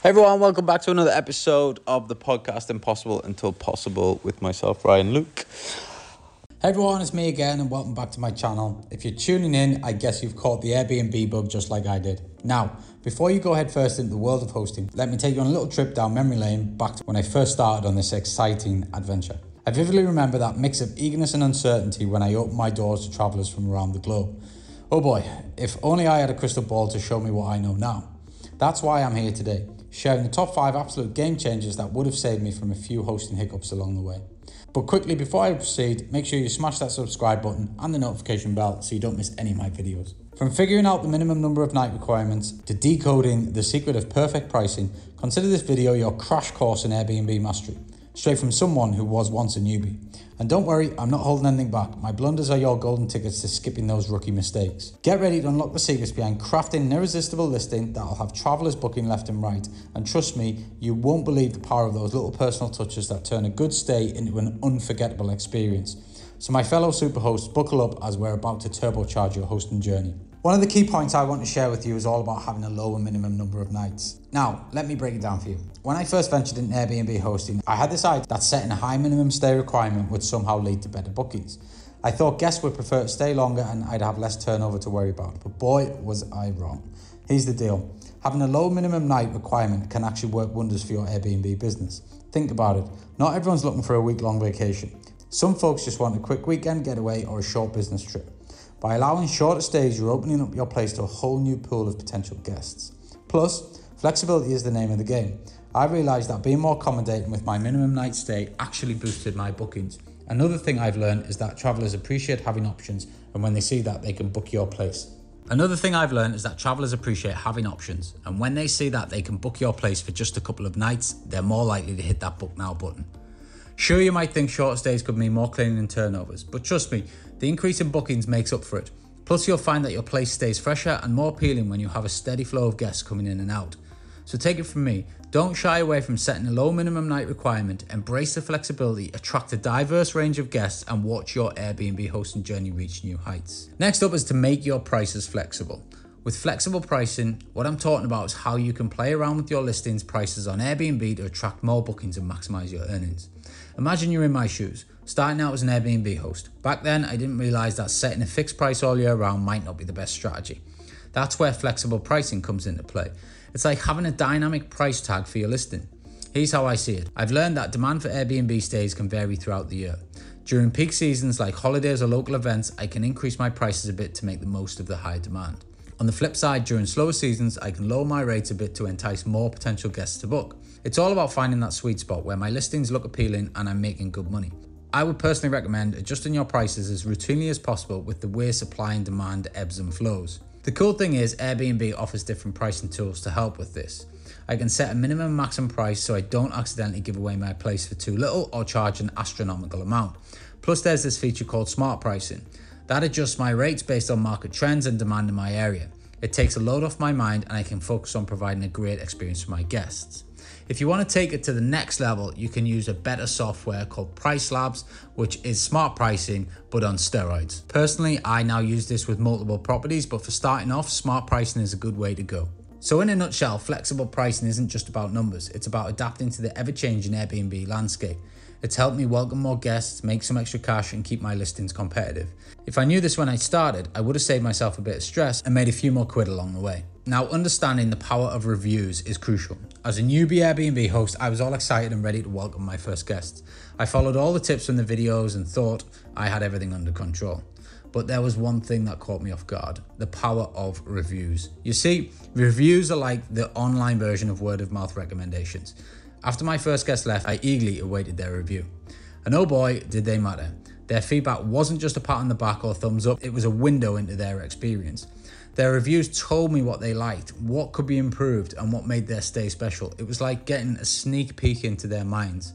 Hey everyone, welcome back to another episode of the podcast Impossible Until Possible with myself, Ryan Luke. Hey everyone, it's me again and welcome back to my channel. If you're tuning in, I guess you've caught the Airbnb bug just like I did. Now, before you go head first into the world of hosting, let me take you on a little trip down memory lane back to when I first started on this exciting adventure. I vividly remember that mix of eagerness and uncertainty when I opened my doors to travellers from around the globe. Oh boy, if only I had a crystal ball to show me what I know now. That's why I'm here today sharing the top five absolute game changers that would have saved me from a few hosting hiccups along the way. But quickly, before I proceed, make sure you smash that subscribe button and the notification bell so you don't miss any of my videos. From figuring out the minimum number of night requirements to decoding the secret of perfect pricing, consider this video your crash course in Airbnb mastery straight from someone who was once a newbie. And don't worry, I'm not holding anything back. My blunders are your golden tickets to skipping those rookie mistakes. Get ready to unlock the secrets behind crafting an irresistible listing that'll have travelers booking left and right. And trust me, you won't believe the power of those little personal touches that turn a good stay into an unforgettable experience. So, my fellow super hosts, buckle up as we're about to turbocharge your hosting journey. One of the key points I want to share with you is all about having a lower minimum number of nights. Now, let me break it down for you. When I first ventured in Airbnb hosting, I had this idea that setting a high minimum stay requirement would somehow lead to better bookings. I thought guests would prefer to stay longer and I'd have less turnover to worry about, but boy, was I wrong. Here's the deal having a low minimum night requirement can actually work wonders for your Airbnb business. Think about it not everyone's looking for a week long vacation. Some folks just want a quick weekend getaway or a short business trip. By allowing shorter stays, you're opening up your place to a whole new pool of potential guests. Plus, flexibility is the name of the game. I realised that being more accommodating with my minimum night stay actually boosted my bookings. Another thing I've learned is that travellers appreciate having options, and when they see that, they can book your place. Another thing I've learned is that travellers appreciate having options, and when they see that they can book your place for just a couple of nights, they're more likely to hit that book now button. Sure, you might think shorter stays could mean more cleaning and turnovers, but trust me, the increase in bookings makes up for it. Plus, you'll find that your place stays fresher and more appealing when you have a steady flow of guests coming in and out. So take it from me, don't shy away from setting a low minimum night requirement, embrace the flexibility, attract a diverse range of guests, and watch your Airbnb hosting journey reach new heights. Next up is to make your prices flexible. With flexible pricing, what I'm talking about is how you can play around with your listings prices on Airbnb to attract more bookings and maximize your earnings. Imagine you're in my shoes, starting out as an Airbnb host. Back then, I didn't realize that setting a fixed price all year round might not be the best strategy. That's where flexible pricing comes into play. It's like having a dynamic price tag for your listing. Here's how I see it I've learned that demand for Airbnb stays can vary throughout the year. During peak seasons like holidays or local events, I can increase my prices a bit to make the most of the high demand. On the flip side, during slower seasons, I can lower my rates a bit to entice more potential guests to book. It's all about finding that sweet spot where my listings look appealing and I'm making good money. I would personally recommend adjusting your prices as routinely as possible with the way supply and demand ebbs and flows. The cool thing is, Airbnb offers different pricing tools to help with this. I can set a minimum maximum price so I don't accidentally give away my place for too little or charge an astronomical amount. Plus, there's this feature called smart pricing. That adjusts my rates based on market trends and demand in my area. It takes a load off my mind and I can focus on providing a great experience for my guests. If you want to take it to the next level, you can use a better software called PriceLabs, which is smart pricing but on steroids. Personally, I now use this with multiple properties, but for starting off, smart pricing is a good way to go. So, in a nutshell, flexible pricing isn't just about numbers, it's about adapting to the ever changing Airbnb landscape. It's helped me welcome more guests, make some extra cash, and keep my listings competitive. If I knew this when I started, I would have saved myself a bit of stress and made a few more quid along the way. Now, understanding the power of reviews is crucial. As a newbie Airbnb host, I was all excited and ready to welcome my first guests. I followed all the tips from the videos and thought I had everything under control. But there was one thing that caught me off guard the power of reviews. You see, reviews are like the online version of word of mouth recommendations. After my first guest left, I eagerly awaited their review. And oh boy, did they matter. Their feedback wasn't just a pat on the back or thumbs up, it was a window into their experience. Their reviews told me what they liked, what could be improved, and what made their stay special. It was like getting a sneak peek into their minds.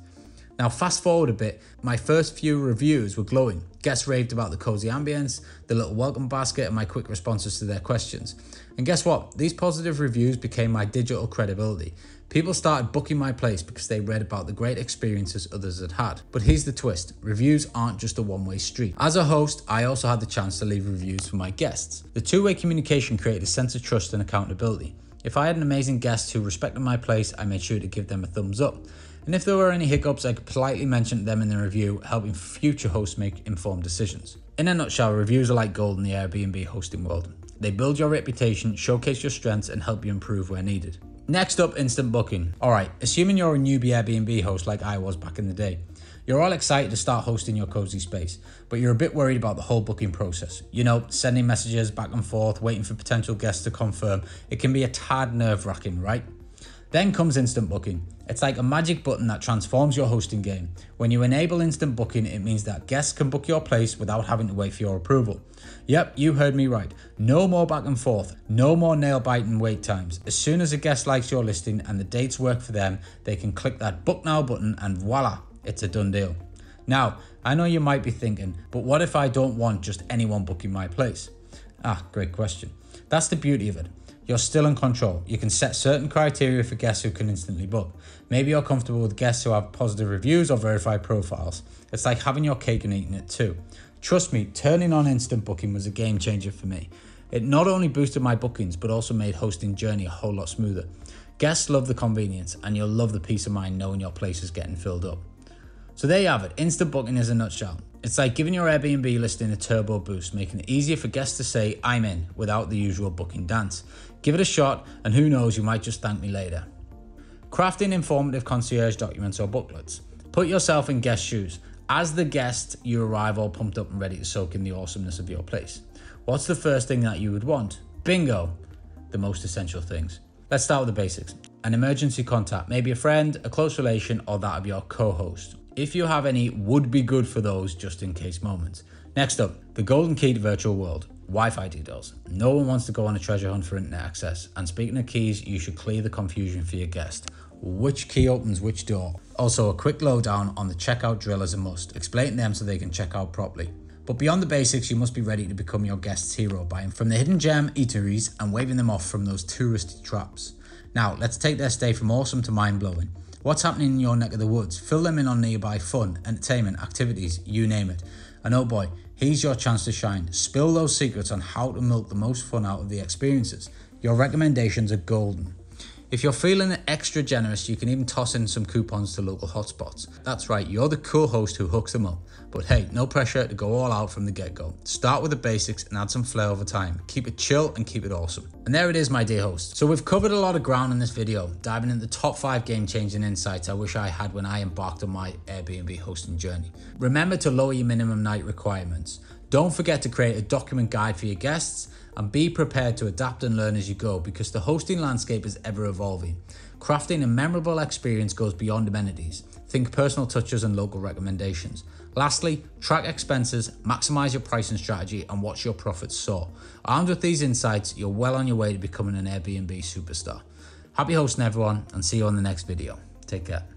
Now, fast forward a bit, my first few reviews were glowing. Guests raved about the cozy ambience, the little welcome basket, and my quick responses to their questions. And guess what? These positive reviews became my digital credibility. People started booking my place because they read about the great experiences others had had. But here's the twist reviews aren't just a one way street. As a host, I also had the chance to leave reviews for my guests. The two way communication created a sense of trust and accountability. If I had an amazing guest who respected my place, I made sure to give them a thumbs up. And if there were any hiccups, I could politely mention them in the review, helping future hosts make informed decisions. In a nutshell, reviews are like gold in the Airbnb hosting world. They build your reputation, showcase your strengths, and help you improve where needed. Next up, instant booking. Alright, assuming you're a newbie Airbnb host like I was back in the day, you're all excited to start hosting your cozy space, but you're a bit worried about the whole booking process. You know, sending messages back and forth, waiting for potential guests to confirm. It can be a tad nerve wracking, right? Then comes instant booking. It's like a magic button that transforms your hosting game. When you enable instant booking, it means that guests can book your place without having to wait for your approval. Yep, you heard me right. No more back and forth, no more nail biting wait times. As soon as a guest likes your listing and the dates work for them, they can click that book now button and voila, it's a done deal. Now, I know you might be thinking, but what if I don't want just anyone booking my place? Ah, great question. That's the beauty of it you're still in control. You can set certain criteria for guests who can instantly book. Maybe you're comfortable with guests who have positive reviews or verified profiles. It's like having your cake and eating it too. Trust me, turning on instant booking was a game changer for me. It not only boosted my bookings, but also made hosting journey a whole lot smoother. Guests love the convenience, and you'll love the peace of mind knowing your place is getting filled up. So there you have it. Instant booking is a nutshell. It's like giving your Airbnb listing a turbo boost, making it easier for guests to say, I'm in, without the usual booking dance. Give it a shot, and who knows, you might just thank me later. Crafting informative concierge documents or booklets. Put yourself in guest shoes. As the guest, you arrive all pumped up and ready to soak in the awesomeness of your place. What's the first thing that you would want? Bingo! The most essential things. Let's start with the basics. An emergency contact, maybe a friend, a close relation, or that of your co host. If you have any, would be good for those just in case moments. Next up, the golden key to virtual world. Wi-Fi details. No one wants to go on a treasure hunt for internet access. And speaking of keys, you should clear the confusion for your guest. Which key opens which door? Also, a quick lowdown on the checkout drill is a must. Explain them so they can check out properly. But beyond the basics, you must be ready to become your guest's hero, buying from the hidden gem eateries and waving them off from those touristy traps. Now, let's take their stay from awesome to mind blowing. What's happening in your neck of the woods? Fill them in on nearby fun, entertainment, activities, you name it. And oh boy, here's your chance to shine. Spill those secrets on how to milk the most fun out of the experiences. Your recommendations are golden. If you're feeling extra generous, you can even toss in some coupons to local hotspots. That's right, you're the cool host who hooks them up. But hey, no pressure to go all out from the get go. Start with the basics and add some flair over time. Keep it chill and keep it awesome. And there it is, my dear host. So we've covered a lot of ground in this video, diving into the top five game changing insights I wish I had when I embarked on my Airbnb hosting journey. Remember to lower your minimum night requirements. Don't forget to create a document guide for your guests and be prepared to adapt and learn as you go because the hosting landscape is ever evolving. Crafting a memorable experience goes beyond amenities. Think personal touches and local recommendations. Lastly, track expenses, maximize your pricing strategy, and watch your profits soar. Armed with these insights, you're well on your way to becoming an Airbnb superstar. Happy hosting, everyone, and see you on the next video. Take care.